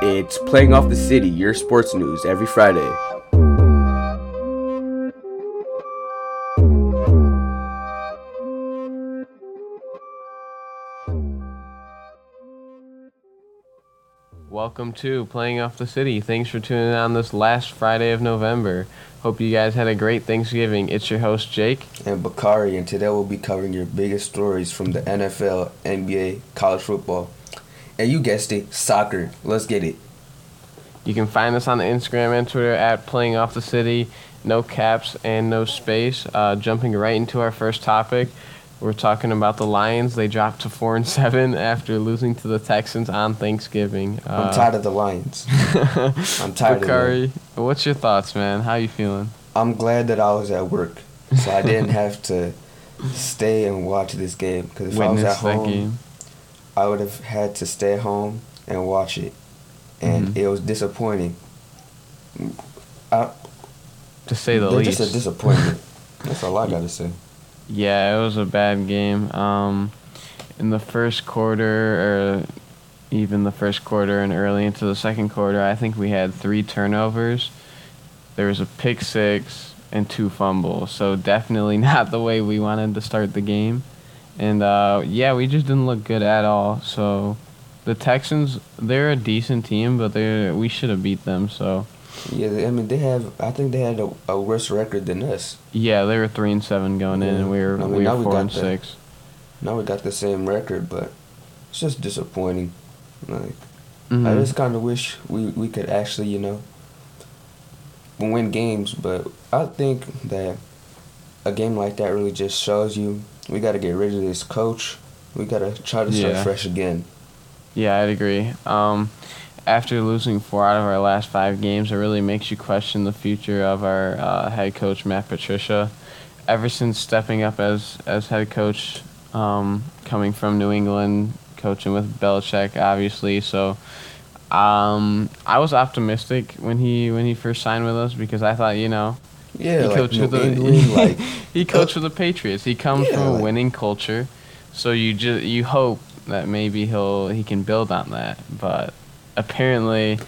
It's Playing Off the City, your sports news every Friday. Welcome to Playing Off the City. Thanks for tuning in on this last Friday of November. Hope you guys had a great Thanksgiving. It's your host, Jake. And Bakari, and today we'll be covering your biggest stories from the NFL, NBA, college football, and you guessed it, soccer. Let's get it. You can find us on the Instagram and Twitter at Playing Off the City. No caps and no space. Uh, jumping right into our first topic. We're talking about the Lions. They dropped to four and seven after losing to the Texans on Thanksgiving. Uh, I'm tired of the Lions. I'm tired Bakari, of them. What's your thoughts, man? How are you feeling? I'm glad that I was at work, so I didn't have to stay and watch this game. Because if Witness I was at home, game. I would have had to stay home and watch it, and Mhm. it was disappointing. I, To say the least. just a disappointment. That's all I gotta say. Yeah, it was a bad game. Um, in the first quarter, or even the first quarter and early into the second quarter, I think we had three turnovers. There was a pick six and two fumbles. So definitely not the way we wanted to start the game. And uh, yeah, we just didn't look good at all. So the Texans, they're a decent team, but they we should have beat them. So Yeah, I mean they have. I think they had a, a worse record than us. yeah, they were three and seven going in, and we were I mean, we now were we four got and the- six. Now we got the same record, but it's just disappointing. Like I Mhm. just kind of wish we we could actually you know win games, but I think that a game like that really just shows you we got to get rid of this coach. We got to try to start Yeah. fresh again. Yeah, I'd agree. Um, after losing four out of our last five games, it really makes you question the future of our uh, head coach Matt Patricia. Ever since stepping up as as head coach, um, coming from New England, coaching with Belichick, obviously. So, um, I was optimistic when he when he first signed with us because I thought, you know, Yeah, he like coached with the England, like he coached with the Patriots. He comes Yeah, from a like- winning culture, so you just you hope that maybe he'll he can build on that. But apparently,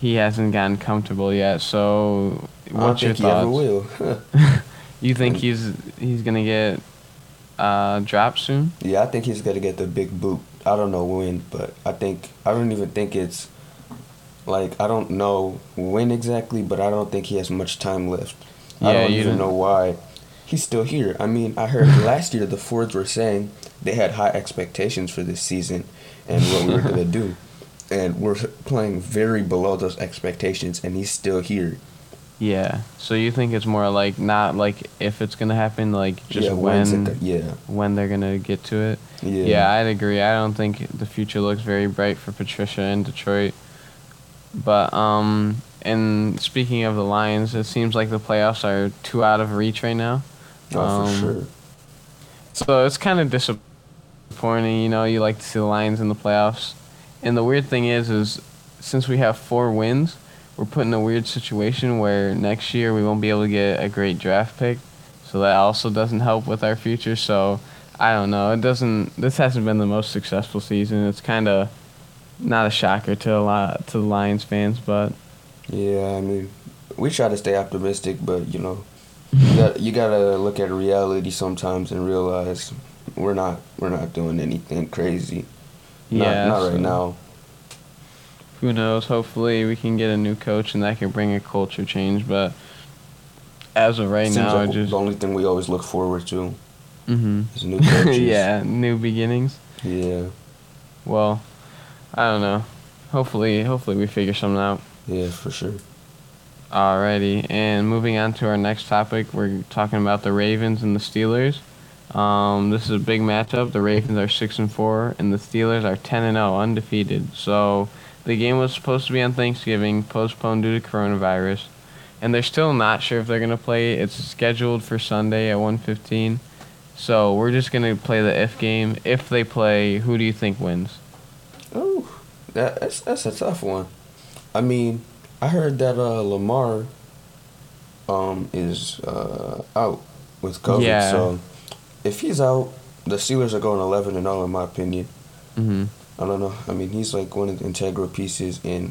he hasn't gotten comfortable yet. So what's your think he ever thoughts? will. You think he's he's gonna get uh, dropped soon? yeah, I think he's gonna get the big boot. I don't know when, but I think I don't even think it's like I don't know when exactly, but I don't think he has much time left. I Yeah, don't you even don't- know why he's still here. I mean, I heard last year the Fords were saying they had high expectations for this season and what we were gonna do, and we're playing very below those expectations, and he's still here. Yeah. So you think it's more like not like if it's gonna happen, like just yeah, when go- yeah, when they're gonna get to it. yeah, Yeah, I'd agree. I don't think the future looks very bright for Patricia in Detroit. But um, and speaking of the Lions, it seems like the playoffs are too out of reach right now. Oh, um, for sure. So it's kind of disappointing. You know, you like to see the Lions in the playoffs, and the weird thing is, is since we have four wins, we're put in a weird situation where next year we won't be able to get a great draft pick. So that also doesn't help with our future. So I don't know. It doesn't. This hasn't been the most successful season. It's kind of not a shocker to a lot to the Lions fans, but Yeah, I mean, we try to stay optimistic, but you know, you got you gotta look at reality sometimes and realize we're not we're not doing anything crazy. Not, yeah, not so right now. Who knows? Hopefully, we can get a new coach and that can bring a culture change. But as of right Seems now, like just the only thing we always look forward to mm-hmm. is new coaches. yeah, new beginnings. Yeah. Well, I don't know. Hopefully, hopefully we figure something out. Yeah, for sure. Alrighty, and moving on to our next topic, we're talking about the Ravens and the Steelers. Um, this is a big matchup. The Ravens are six and four, and the Steelers are ten and zero, undefeated. So the game was supposed to be on Thanksgiving, postponed due to coronavirus, and they're still not sure if they're gonna play. It's scheduled for Sunday at one fifteen. So we're just gonna play the if game. If they play, who do you think wins? Oh, that, that's that's a tough one. I mean, I heard that uh, Lamar um is uh, out with COVID. Yeah. So if he's out, the Steelers are going eleven and zero in my opinion. hmm I don't know. I mean, he's like one of the integral pieces in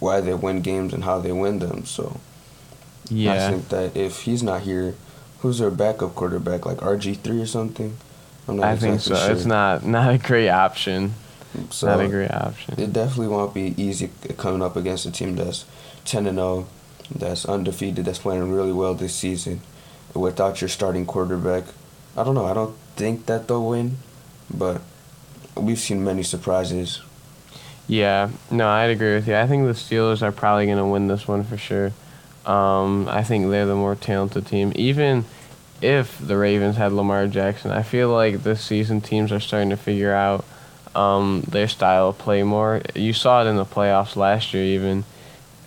why they win games and how they win them. So Yeah. I think that if he's not here, who's their backup quarterback? Like RG three or something? I think so. exactly It's not not a great option. So not a great option. It definitely won't be easy coming up against a team that's ten and zero, that's undefeated, that's playing really well this season, without your starting quarterback. I don't know. I don't think that they'll win, but we've seen many surprises. Yeah, no, I'd agree with you. I think the Steelers are probably going to win this one for sure. Um, I think they're the more talented team. Even if the Ravens had Lamar Jackson, I feel like this season teams are starting to figure out um, their style of play more. You saw it in the playoffs last year, even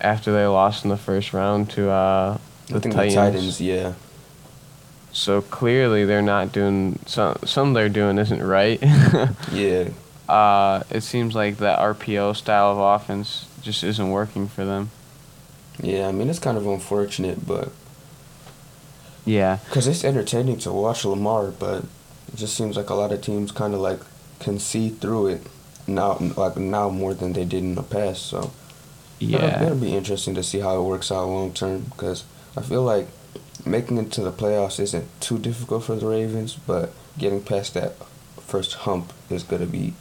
after they lost in the first round to uh, the Titans. the Titans, yeah, So clearly they're not doing some. Some they're doing isn't right. yeah, uh, it seems like that RPO style of offense just isn't working for them. yeah. I mean, it's kind of unfortunate, but Yeah, because it's entertaining to watch Lamar, but it just seems like a lot of teams kind of like can see through it now, like now more than they did in the past. So It'll, yeah, it'll be interesting to see how it works out long term because I feel like making it to the playoffs isn't too difficult for the Ravens, but getting past that first hump is gonna be.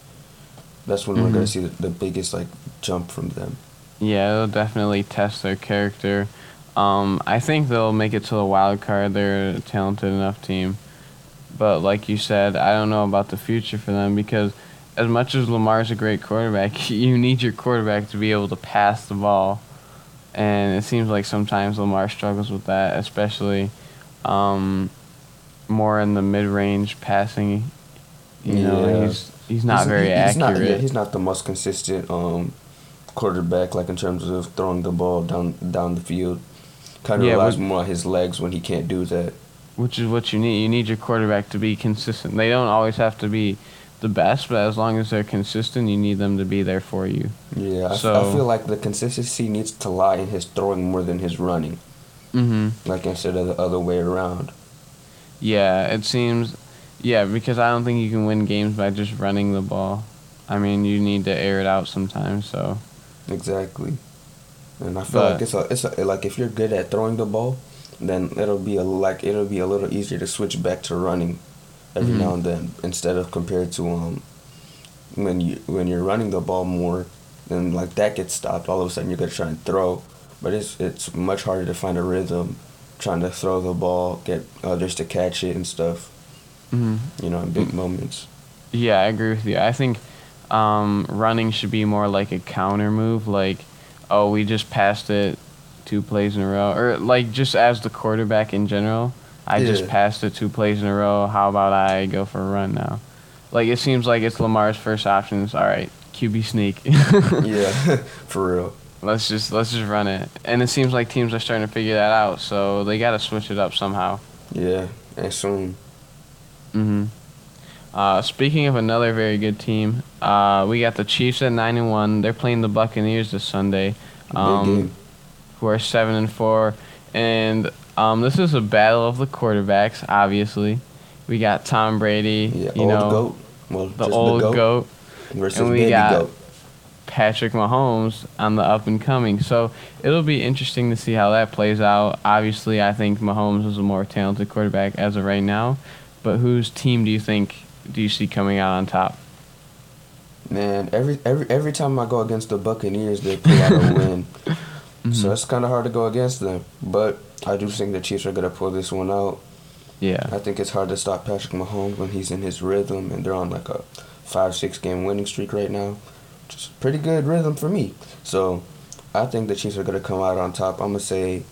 That's when we're gonna Mhm. see the, the biggest like jump from them. yeah. It'll definitely test their character. Um, I think they'll make it to the wild card. They're a talented enough team, but like you said, I don't know about the future for them because as much as Lamar's a great quarterback, you need your quarterback to be able to pass the ball, and it seems like sometimes Lamar struggles with that, especially um, more in the mid-range passing. You know, Yeah. he's he's not very he- accurate. He's not, yeah, he's not the most consistent um, quarterback, like in terms of throwing the ball down down the field. Kind of Yeah, relies more on his legs when he can't do that. Which is what you need. You need your quarterback to be consistent. They don't always have to be the best, but as long as they're consistent, you need them to be there for you. Yeah, I, f- I feel like the consistency needs to lie in his throwing more than his running, Mm-hmm. like instead of the other way around. Yeah, it seems. Yeah, because I don't think you can win games by just running the ball. I mean, you need to air it out sometimes. So Exactly. And I feel But- like it's a, it's a, like if you're good at throwing the ball, then it'll be a like it'll be a little easier to switch back to running every Mhm. now and then instead of compared to um when you when you're running the ball more, then like that gets stopped. All of a sudden you're gonna try and throw, but it's it's much harder to find a rhythm trying to throw the ball, get others to catch it and stuff. Mhm. You know, in big Mm. moments. yeah, I agree with you. I think um, running should be more like a counter move. Like, oh, we just passed it two plays in a row, or like just as the quarterback in general. I just passed the two plays in a row. How about I go for a run now? Like it seems like it's Lamar's first options. All right, QB sneak. yeah, for real. let's just let's just run it. And it seems like teams are starting to figure that out. So they got to switch it up somehow. Yeah, and soon. hmm Uh, speaking of another very good team, uh, we got the Chiefs at nine and one. They're playing the Buccaneers this Sunday, Big um, game. Who are seven and four. And um, this is a battle of the quarterbacks. Obviously, we got Tom Brady, Yeah, you old know, goat. Well, the old the goat, goat, versus and we baby got goat. Patrick Mahomes on the up and coming. So it'll be interesting to see how that plays out. Obviously, I think Mahomes is a more talented quarterback as of right now. But whose team do you think do you see coming out on top? Man, every every every time I go against the Buccaneers, they pull out a win. Mm-hmm. So it's kind of hard to go against them. But I do think the Chiefs are gonna pull this one out. Yeah. I think it's hard to stop Patrick Mahomes when he's in his rhythm, and they're on like a five six game winning streak right now, which is pretty good rhythm for me. So I think the Chiefs are gonna come out on top. I'm gonna say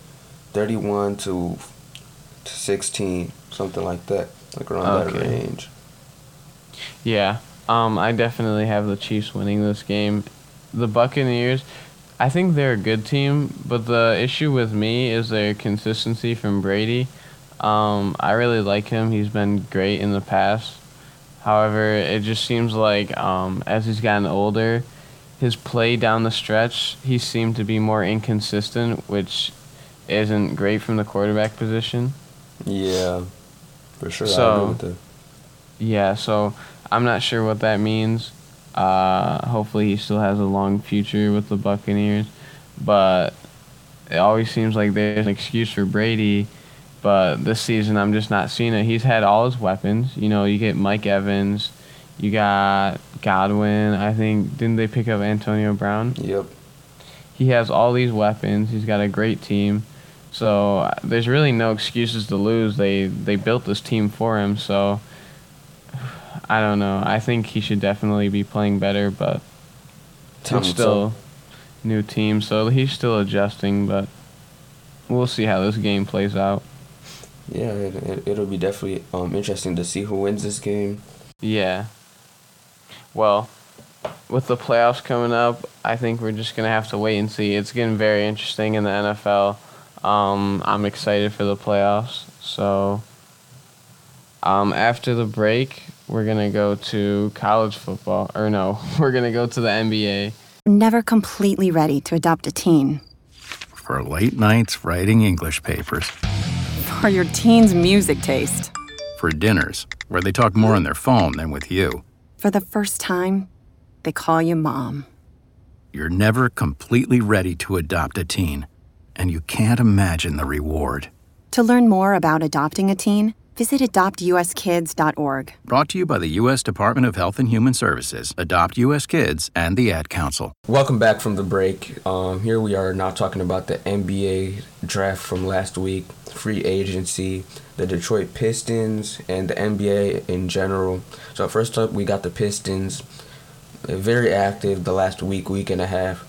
thirty one to to sixteen, something like that, like around that range. Yeah. Um, I definitely have the Chiefs winning this game. The Buccaneers, I think they're a good team, but the issue with me is their consistency from Brady. Um, I really like him. He's been great in the past. However, it just seems like um, as he's gotten older, his play down the stretch, he seemed to be more inconsistent, which isn't great from the quarterback position. Yeah, for sure. I So- agree with that. Yeah, so I'm not sure what that means. Uh, hopefully, he still has a long future with the Buccaneers. But it always seems like there's an excuse for Brady. But this season, I'm just not seeing it. He's had all his weapons. You know, you get Mike Evans, you got Godwin. I think didn't they pick up Antonio Brown? Yep. He has all these weapons. He's got a great team. So uh, there's really no excuses to lose. They they built this team for him. So I don't know. I think he should definitely be playing better, but it's will still new team, so he's still adjusting. But we'll see how this game plays out. Yeah, it, it, it'll be definitely um interesting to see who wins this game. Yeah. Well, with the playoffs coming up, I think we're just gonna have to wait and see. It's getting very interesting in the NFL. Um, I'm excited for the playoffs. So, um, after the break, we're gonna go to college football, or no, we're gonna go to the NBA. Never completely ready to adopt a teen. For late nights writing English papers. For your teen's music taste. For dinners where they talk more on their phone than with you. For the first time, they call you mom. You're never completely ready to adopt a teen, and you can't imagine the reward. To learn more about adopting a teen, visit adoptuskids.org. Brought to you by the U.S. Department of Health and Human Services, Adopt U.S. Kids, and the Ad Council. Welcome back from the break. Um, here we are now talking about the NBA draft from last week, free agency, the Detroit Pistons, and the NBA in general. So first up, we got the Pistons. They're very active the last week, week and a half.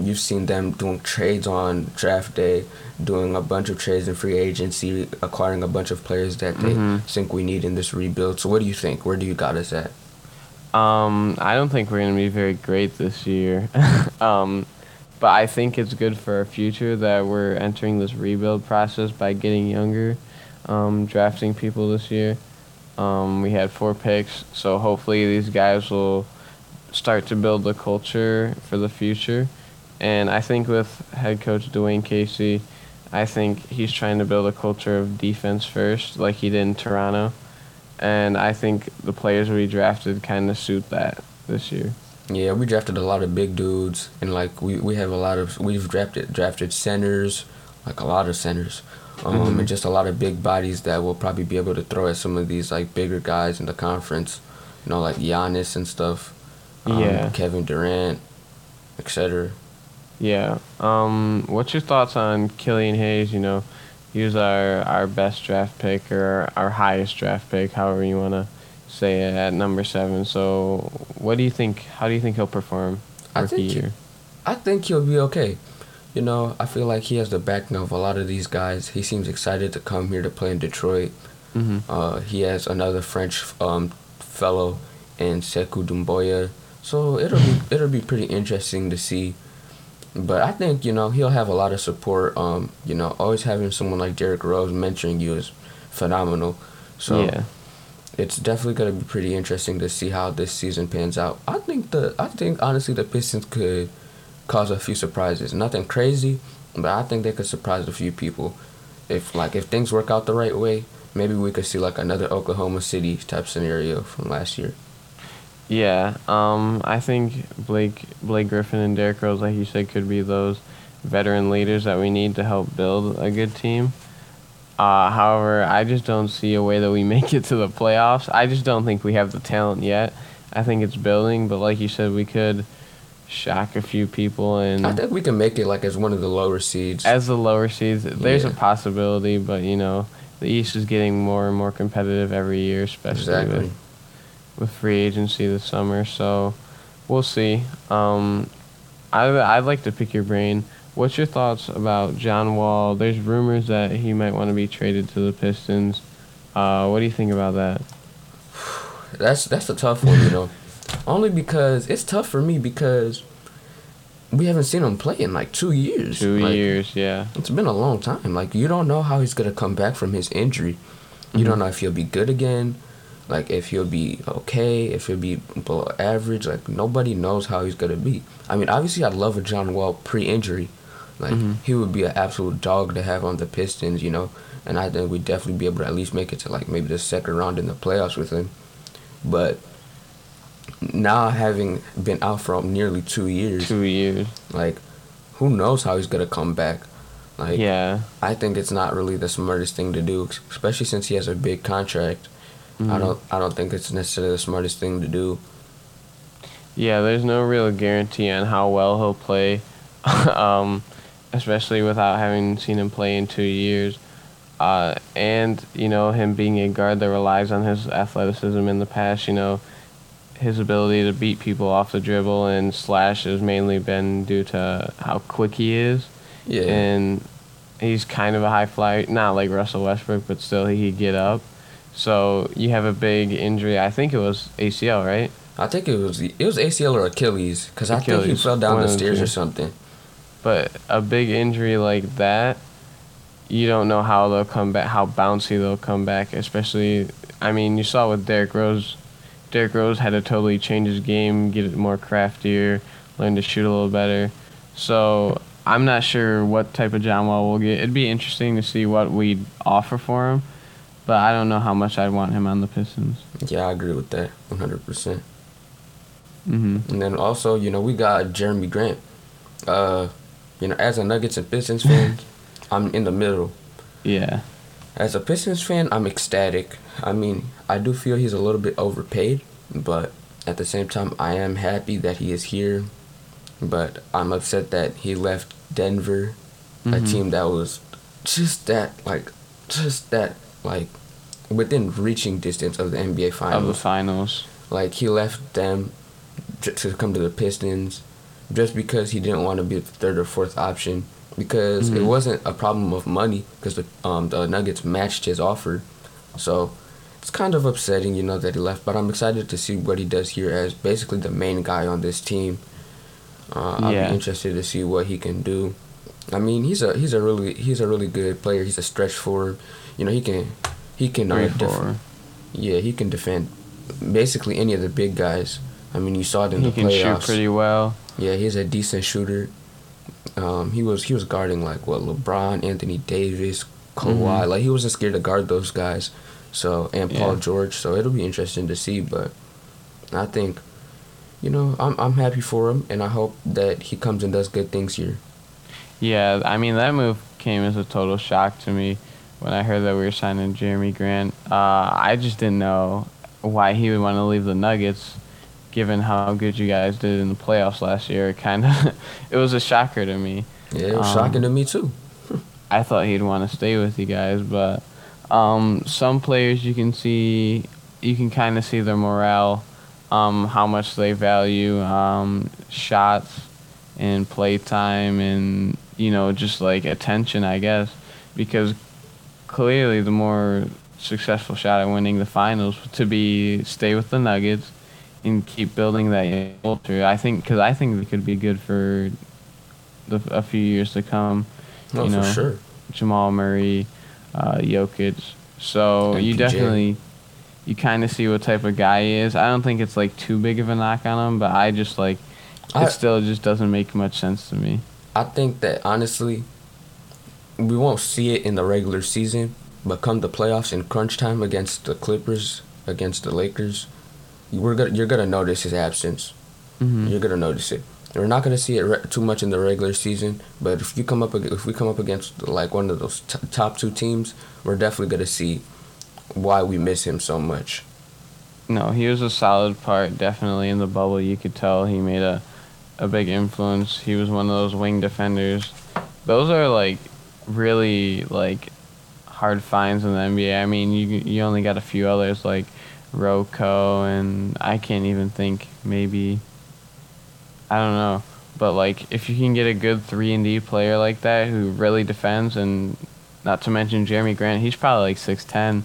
You've seen them doing trades on draft day, doing a bunch of trades in free agency, acquiring a bunch of players that they think we need in this rebuild. So what do you think? Where do you got us at? Um, I don't think we're gonna be very great this year. um, but I think it's good for our future that we're entering this rebuild process by getting younger, um, drafting people this year. Um, we had four picks, so hopefully these guys will start to build the culture for the future. And I think with head coach Dwane Casey, I think he's trying to build a culture of defense first, like he did in Toronto. And I think the players we drafted kind of suit that this year. Yeah, we drafted a lot of big dudes, and like we, we have a lot of we've drafted drafted centers, like a lot of centers, um, and just a lot of big bodies that will probably be able to throw at some of these like bigger guys in the conference, you know, like Giannis and stuff, um, Yeah. Kevin Durant, etc. Yeah. Um, what's your thoughts on Killian Hayes? You know, he was our, our best draft pick or our highest draft pick, however you want to say it, at number seven. So, what do you think? How do you think he'll perform I think he- year? I think he'll be okay. You know, I feel like he has the backing of a lot of these guys. He seems excited to come here to play in Detroit. hmm Uh, he has another French um, fellow in Sekou Doumbouya, so it'll be it'll be pretty interesting to see. But I think you know he'll have a lot of support. Um, you know, always having someone like Derrick Rose mentoring you is phenomenal. So yeah. it's definitely gonna be pretty interesting to see how this season pans out. I think the I think honestly the Pistons could cause a few surprises. Nothing crazy, but I think they could surprise a few people. If like if things work out the right way, maybe we could see like another Oklahoma City type scenario from last year. Yeah, um, I think Blake Blake Griffin and Derrick Rose, like you said, could be those veteran leaders that we need to help build a good team. Uh, however, I just don't see a way that we make it to the playoffs. I just don't think we have the talent yet. I think it's building, but like you said, we could shock a few people and I think we can make it like as one of the lower seeds. as the lower seeds, there's a possibility, but you know, the East is getting more and more competitive every year, especially exactly. with with free agency this summer. So we'll see. Um, I I'd like to pick your brain. What's your thoughts about John Wall? There's rumors that he might want to be traded to the Pistons. Uh, what do you think about that? That's that's a tough one, you know. Only because it's tough for me because we haven't seen him play in like two years. Two Like, years, yeah. It's been a long time. Like you don't know how he's gonna come back from his injury. You don't know if he'll be good again, like if he'll be okay, if he'll be below average. Like nobody knows how he's gonna be. I mean, obviously, I'd love a John Wall pre-injury. Like mm-hmm. he would be an absolute dog to have on the Pistons, you know. And I think we'd definitely be able to at least make it to like maybe the second round in the playoffs with him. But now having been out for nearly two years, Two years. like who knows how he's gonna come back. Like Yeah. I think it's not really the smartest thing to do, especially since he has a big contract. I Mhm. don't I don't think it's necessarily the smartest thing to do. Yeah, there's no real guarantee on how well he'll play, um, especially without having seen him play in two years. Uh, and, you know, him being a guard that relies on his athleticism in the past, you know, his ability to beat people off the dribble and slash has mainly been due to how quick he is. Yeah. And he's kind of a high flyer, not like Russell Westbrook, but still he could get up. So you have a big injury. I think it was ACL, right? I think it was it was ACL or Achilles because I think he fell down the stairs or something. But a big injury like that, you don't know how they'll come back, how bouncy they'll come back. Especially, I mean, you saw with Derrick Rose. Derrick Rose had to totally change his game, get it more craftier, learn to shoot a little better. So I'm not sure what type of John Wall we'll get. It'd be interesting to see what we'd offer for him, but I don't know how much I'd want him on the Pistons. Yeah, I agree with that 100%. Mm-hmm. And then also, you know, we got Jerami Grant. Uh, you know, as a Nuggets and Pistons fan, I'm in the middle. Yeah. As a Pistons fan, I'm ecstatic. I mean, I do feel he's a little bit overpaid, but at the same time, I am happy that he is here. But I'm upset that he left Denver, a Mhm. team that was just that, like, just that, like, within reaching distance of the NBA finals. Of the Finals. Like, he left them to come to the Pistons just because he didn't want to be the third or fourth option. Because it Mhm. wasn't a problem of money, because the um the Nuggets matched his offer, so it's kind of upsetting, you know, that he left. But I'm excited to see what he does here as basically the main guy on this team. Uh, I'll Yeah. be interested to see what he can do. I mean, he's a he's a really he's a really good player. He's a stretch forward. You know, he can he can uh, def- yeah, he can defend basically any of the big guys. I mean, you saw it in He the can shoot pretty well. Yeah, he's a decent shooter. Um, he was he was guarding like what LeBron, Anthony Davis, Kawhi. Mhm. Like he wasn't scared to guard those guys. So and Paul Yeah. George. So it'll be interesting to see. But I think, you know, I'm I'm happy for him, and I hope that he comes and does good things here. Yeah, I mean that move came as a total shock to me when I heard that we were signing Jerami Grant. Uh, I just didn't know why he would want to leave the Nuggets, given how good you guys did in the playoffs last year. It kind of, it was a shocker to me. Yeah, it was Um, shocking to me too. I thought he'd want to stay with you guys, but um, some players you can see, you can kind of see their morale, um, how much they value um, shots and playtime and you know just like attention, I guess, because clearly the more successful shot at winning the finals to be stay with the Nuggets and keep building that culture. I think because I think it could be good for the a few years to come. No, you know, for sure. Jamal Murray, uh, Jokic. So And you definitely, you kind of see what type of guy he is. I don't think it's like too big of a knock on him, but I just like, I- it still just doesn't make much sense to me. I think that honestly, we won't see it in the regular season, but come the playoffs in crunch time against the Clippers, against the Lakers, we're gonna you're gonna notice his absence. hmm You're gonna notice it. We're not gonna see it re- too much in the regular season, but if you come up if we come up against like one of those t- top two teams, we're definitely gonna see why we miss him so much. No, he was a solid part, definitely in the bubble. You could tell he made a, a big influence. He was one of those wing defenders. Those are like really like hard finds in the NBA. I mean, you you only got a few others like Rocco and I can't even think maybe I don't know. But like if you can get a good 3 and D player like that who really defends and not to mention Jerami Grant, he's probably like 6'10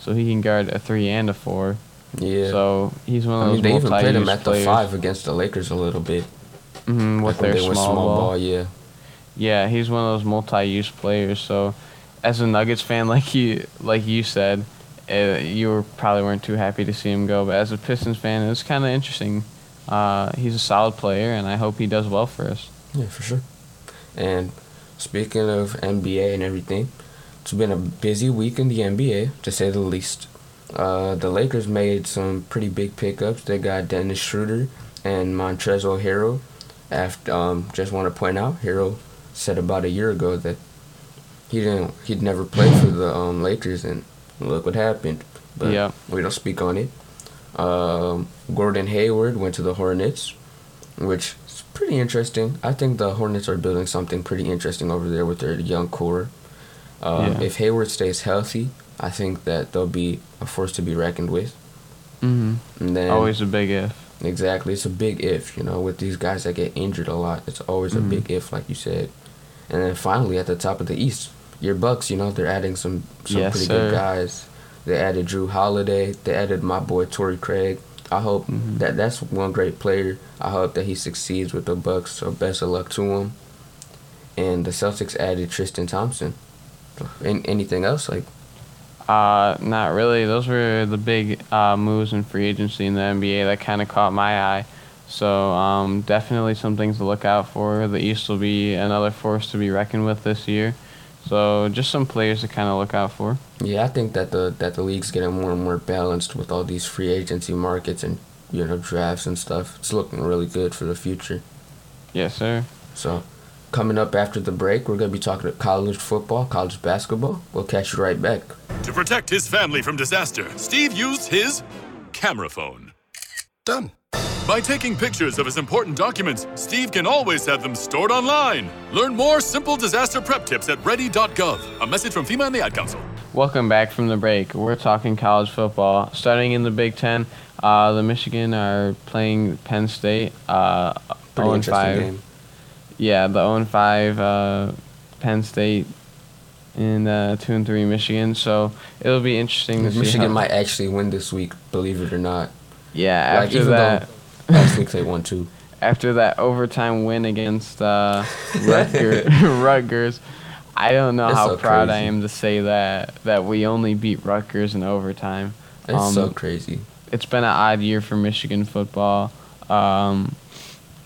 so he can guard a 3 and a 4. Yeah. So he's one of those mean, they even played him at the players. five against the Lakers a little bit. Mhm, with like their went small, ball. Yeah. Yeah, he's one of those multi-use players. So, as a Nuggets fan, like you like you said, uh, you were probably weren't too happy to see him go. But as a Pistons fan, it's kind of interesting. Uh, he's a solid player, and I hope he does well for us. Yeah, for sure. And speaking of NBA and everything, it's been a busy week in the NBA, to say the least. Uh, the Lakers made some pretty big pickups. They got Dennis Schroeder and Montrezl Harrell. After, um, just want to point out, Harrell said about a year ago that he didn't, he'd never play for the um, Lakers, and look what happened. But Yeah. we don't speak on it. Um, Gordon Hayward went to the Hornets, which is pretty interesting. I think the Hornets are building something pretty interesting over there with their young core. Um, Yeah. If Hayward stays healthy, I think that they'll be a force to be reckoned with. Mm-hmm. And then Always a big if. exactly, it's a big if. You know, with these guys that get injured a lot, it's always Mhm. a big if, like you said. And then finally, at the top of the East, your Bucks. You know, they're adding some some Yes, pretty sir. good guys. They added Jrue Holiday. They added my boy Torrey Craig. I hope Mhm. that that's one great player. I hope that he succeeds with the Bucks. So best of luck to him. And the Celtics added Tristan Thompson. An- anything else like? Uh, not really. Those were the big uh, moves in free agency in the NBA that kind of caught my eye. So um, definitely some things to look out for. The East will be another force to be reckoned with this year. So just some players to kind of look out for. Yeah, I think that the that the league's getting more and more balanced with all these free agency markets and you know drafts and stuff. It's looking really good for the future. Yes, sir. So, coming up after the break, we're gonna be talking about college football, college basketball. We'll catch you right back. To protect his family from disaster, Steve used his camera phone. Done. By taking pictures of his important documents, Steve can always have them stored online. Learn more simple disaster prep tips at ready.gov. A message from FEMA and the Ad Council. Welcome back from the break. We're talking college football. Starting in the Big Ten, uh, the Michigan are playing Penn State. Uh, Pretty 0 and interesting 5. game. Yeah, the 0 and 5 uh, Penn State and uh, 2 and 3 Michigan. So it'll be interesting to see. Michigan might actually win this week, believe it or not. Yeah, Like, after even that, though last week they won too. after that overtime win against uh, Rutger, Rutgers, I don't know That's how so proud I am to say that that we only beat Rutgers in overtime. It's Um, so crazy. it's been an odd year for Michigan football. Um,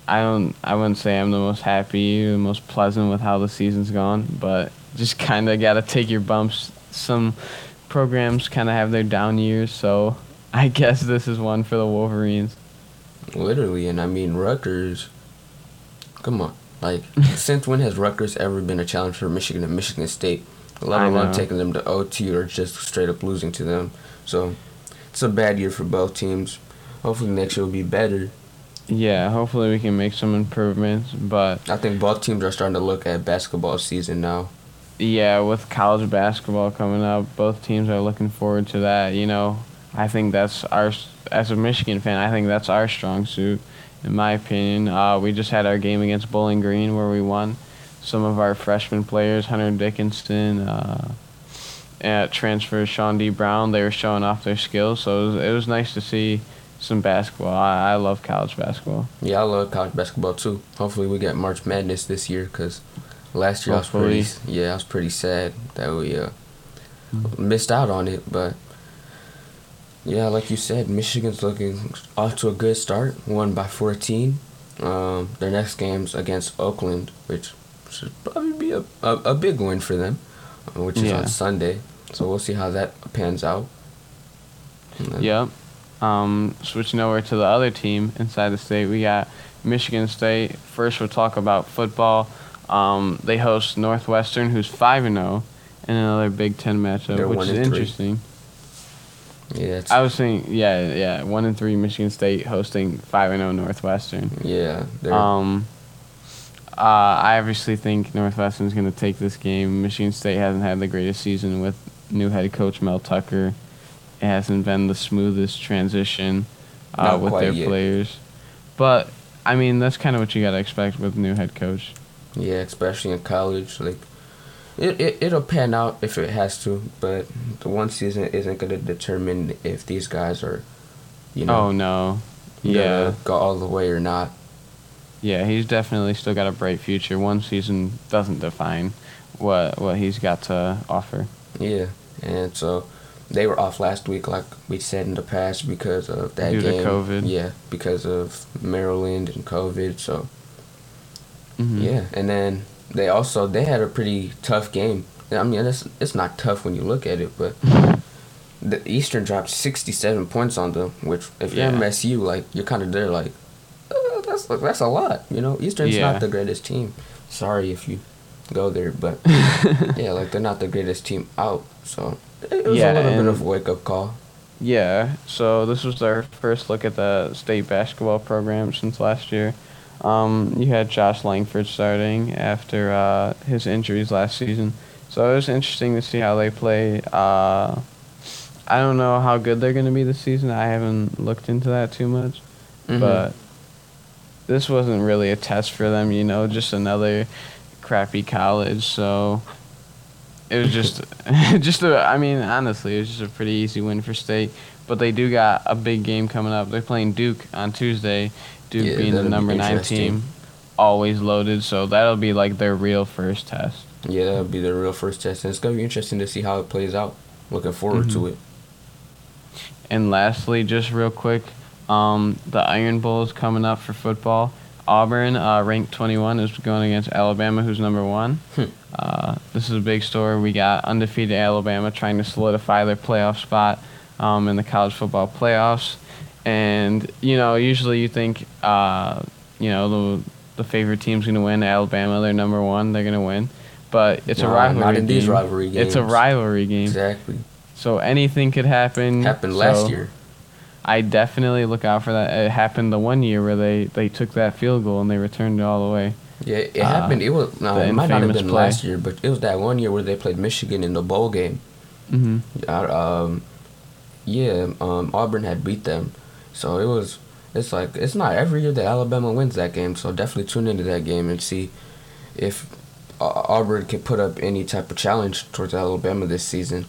I don't. I wouldn't say I'm the most happy, the most pleasant with how the season's gone, but just kind of got to take your bumps. Some programs kind of have their down years, so I guess this is one for the Wolverines. Literally, and I mean Rutgers. Come on, like since when has Rutgers ever been a challenge for Michigan and Michigan State? Let alone taking them to OT or just straight up losing to them. So it's a bad year for both teams. Hopefully next year will be better. Yeah, hopefully we can make some improvements, but I think both teams are starting to look at basketball season now. yeah, with college basketball coming up, both teams are looking forward to that. You know, I think that's our as a Michigan fan, I think that's our strong suit, in my opinion. Uh, we just had our game against Bowling Green where we won. Some of our freshman players, Hunter Dickinson, uh, at transfer Chaundee Brown, they were showing off their skills. So it was, it was nice to see some basketball. I, I love college basketball. Yeah, I love college basketball too. Hopefully we get March Madness this year because last year I was pretty yeah I was pretty sad that we uh, missed out on it. But yeah, like you said, Michigan's looking off to a good start. Won by 14. Um, their next game's against Oakland, which should probably be a, a, a big win for them, uh, which is Yeah. on Sunday. So we'll see how that pans out. Yep. Um, switching over to the other team inside the state, we got Michigan State. First, we'll talk about football. Um, they host Northwestern, who's five and zero, in another Big Ten matchup, They're which is interesting. three. Yeah, I was saying, yeah, yeah, one and three Michigan State hosting five and zero Northwestern. yeah. Um, uh, I obviously think Northwestern's going to take this game. Michigan State hasn't had the greatest season with new head coach Mel Tucker. It hasn't been the smoothest transition uh, with their yet. players. But, I mean, that's kind of what you got to expect with new head coach. Yeah, especially in college, like it, it it'll pan out if it has to, but the one season isn't gonna determine if these guys are, you know, oh, no. Yeah. go all the way or not. Yeah, he's definitely still got a bright future. One season doesn't define what what he's got to offer. Yeah, and so they were off last week, like we said in the past, because of that Due to game. COVID. Yeah, because of Maryland and COVID. So Mhm. yeah, and then they also they had a pretty tough game. I mean, it's it's not tough when you look at it, but the Eastern dropped 67 points on them, which if you're Yeah. MSU, like you're kind of there, like uh, that's that's a lot. You know, Eastern's Yeah. not the greatest team. Sorry if you go there, but yeah, like they're not the greatest team out. So it was Yeah, a little bit of a wake up call. Yeah, so this was our first look at the state basketball program since last year. Um, you had Josh Langford starting after uh, his injuries last season, so it was interesting to see how they play. Uh, I don't know how good they're going to be this season. I haven't looked into that too much, Mhm. but this wasn't really a test for them. You know, just another crappy college. So it was just, just a. I mean, honestly, it was just a pretty easy win for state. But they do got a big game coming up. They're playing Duke on Tuesday. Duke Yeah, being the that'll be number nine team, always loaded. So that'll be like their real first test. Yeah, that'll be the real first test, and it's gonna be interesting to see how it plays out. Looking forward to Mm-hmm. it. And lastly, just real quick, um, the Iron Bowl is coming up for football. Auburn, uh, ranked 21, is going against Alabama, who's number one. Hmm. Uh, this is a big story. We got undefeated Alabama trying to solidify their playoff spot um, in the college football playoffs. And, you know, usually you think, uh, you know, the, the favorite team's going to win. Alabama, they're number one, they're going to win. But it's a Nah, rivalry not in game. these rivalry games. It's a rivalry game. Exactly. So anything could happen. Happened last year. I definitely look out for that. It happened the one year where they, they took that field goal and they returned it all the way. Yeah, it Uh, happened. It was no, it might not have been play. last year, but it was that one year where they played Michigan in the bowl game. hmm I, um, yeah, um, Auburn had beat them, so it was. It's like it's not every year that Alabama wins that game. So definitely tune into that game and see if Auburn can put up any type of challenge towards Alabama this season.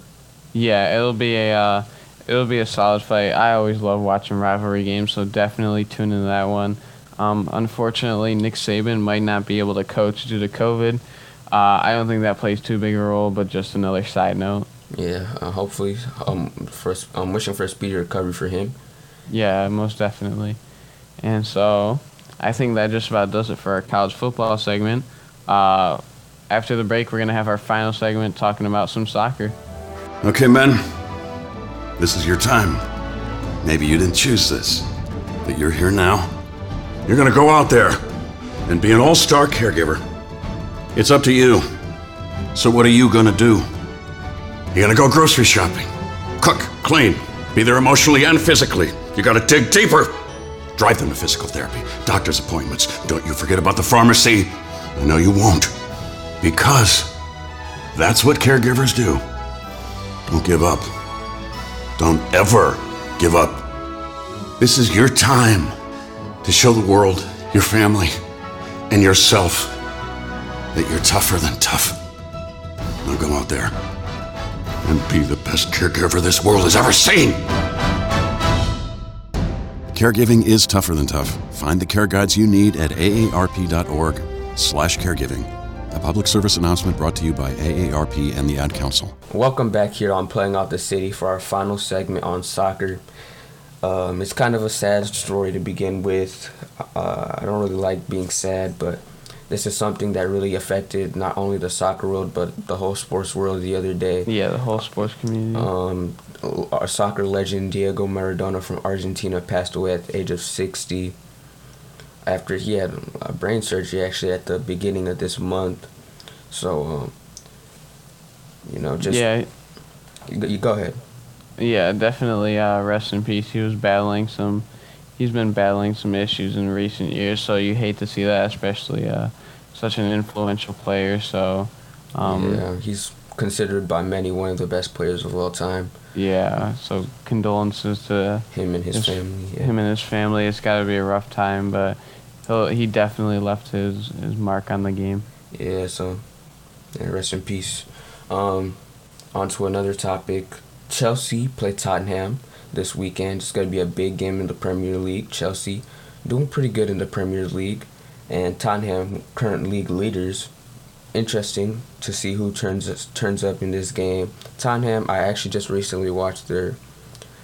Yeah, it'll be a uh, it'll be a solid fight. I always love watching rivalry games, so definitely tune into that one. Um, unfortunately, Nick Saban might not be able to coach due to COVID. Uh, I don't think that plays too big a role, but just another side note. Yeah, uh, hopefully, um, first I'm wishing for a speedy recovery for him. Yeah, most definitely. And so, I think that just about does it for our college football segment. Uh, after the break, we're gonna have our final segment talking about some soccer. Okay, men. This is your time. Maybe you didn't choose this, but you're here now. You're gonna go out there and be an all star caregiver. It's up to you. So, what are you gonna do? You're gonna go grocery shopping, cook, clean, be there emotionally and physically. You gotta dig deeper. Drive them to physical therapy, doctor's appointments. Don't you forget about the pharmacy. I know you won't. Because that's what caregivers do. Don't give up. Don't ever give up. This is your time to show the world, your family, and yourself that you're tougher than tough. Now go out there and be the best caregiver this world has ever seen. Caregiving is tougher than tough. Find the care guides you need at aarp.org/caregiving. A public service announcement brought to you by AARP and the Ad Council. Welcome back here on Playing Out the City for our final segment on soccer. Um, it's kind of a sad story to begin with. Uh, I don't really like being sad, but this is something that really affected not only the soccer world but the whole sports world the other day. Yeah, the whole sports community. Um, our soccer legend Diego Maradona from Argentina passed away at the age of 60 after he had a brain surgery actually at the beginning of this month. So, um, you know, just yeah, you, go- you go ahead. yeah, definitely. Uh, rest in peace. He was battling some. He's been battling some issues in recent years, so you hate to see that, especially uh, such an influential player. So, um, yeah, he's considered by many one of the best players of all time. Yeah. So condolences to Him and his, his- family. Yeah. him and his family. It's got to be a rough time, but he'll, he definitely left his, his mark on the game. Yeah, so yeah, rest in peace. Um, on to another topic. Chelsea play Tottenham this weekend. It's going to be a big game in the Premier League. Chelsea doing pretty good in the Premier League, and Tottenham current league leaders. Interesting to see who turns turns up in this game. Tottenham. I actually just recently watched their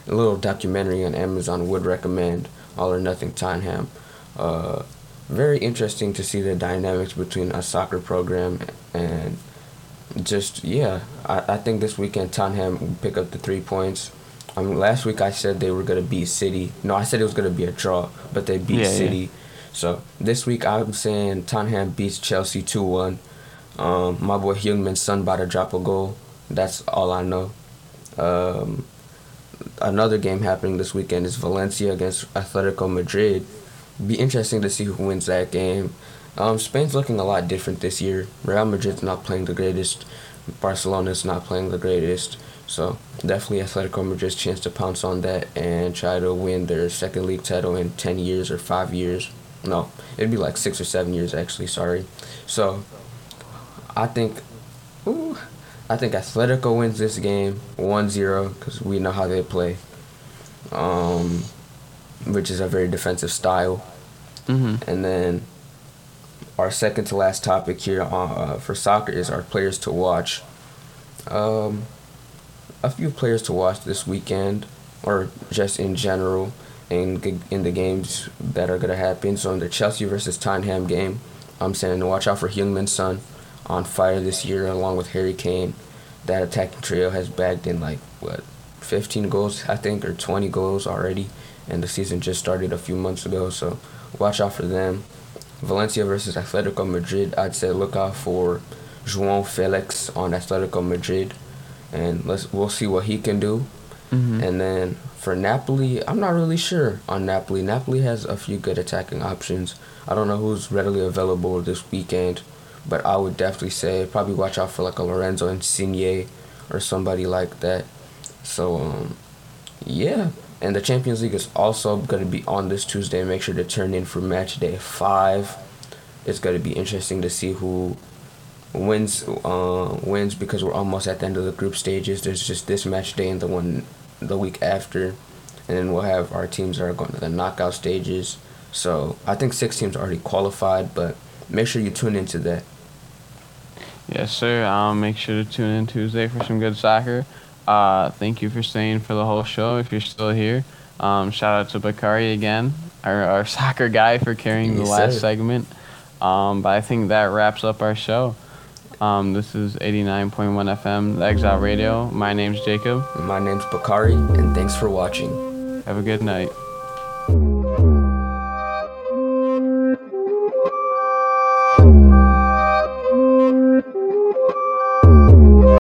little documentary on Amazon. Would recommend All or Nothing Tottenham. Uh, very interesting to see the dynamics between a soccer program and just yeah I, I think this weekend Tottenham will pick up the three points I mean, last week I said they were gonna beat City. No, I said it was gonna be a draw, but they beat Yeah, yeah. City. So this week I'm saying Tottenham beats Chelsea two one. Um, my boy Heung-Min's son about to drop a goal. That's all I know. Um, another game happening this weekend is Valencia against Atletico Madrid. Be interesting to see who wins that game. Um, Spain's looking a lot different this year. Real Madrid's not playing the greatest. Barcelona's not playing the greatest. So definitely Atletico Madrid's chance to pounce on that and try to win their second league title in ten years or five years. No, it'd be like six or seven years actually. Sorry. So I think, ooh, I think Atletico wins this game 1-0 because we know how they play. Um, which is a very defensive style. Mm-hmm. And then our second to last topic here uh, for soccer is our players to watch. Um, a few players to watch this weekend, or just in general, in in the games that are gonna happen. So in the Chelsea versus Tottenham game, I'm saying watch out for Heung-Min Son, on fire this year along with Harry Kane. That attacking trio has bagged in like what, 15 goals I think or 20 goals already, and the season just started a few months ago. So watch out for them. Valencia versus Atletico Madrid, I'd say look out for João Felix on Atletico Madrid, and let's we'll see what he can do. Mm-hmm. And then for Napoli, I'm not really sure on Napoli. Napoli has a few good attacking options. I don't know who's readily available this weekend, but I would definitely say probably watch out for like a Lorenzo Insigne or somebody like that. So um, yeah, and the Champions League is also going to be on this Tuesday. Make sure to turn in for match day five. It's going to be interesting to see who wins uh, wins because we're almost at the end of the group stages. There's just this match day and the one the week after, and then we'll have our teams that are going to the knockout stages. So I think six teams already qualified, but make sure you tune into that. Yes, sir. Um, make sure to tune in Tuesday for some good soccer. Uh, thank you for staying for the whole show. If you're still here, um, shout out to Bakari again, our, our soccer guy, for carrying the Yes, last sir. segment. Um, but I think that wraps up our show. Um, this is 89.1 FM, the Exile Radio. My name's Jacob. My name's Bakari, and thanks for watching. Have a good night.